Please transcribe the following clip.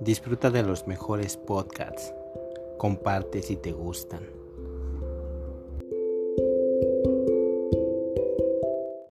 Disfruta de los mejores podcasts. Comparte si te gustan.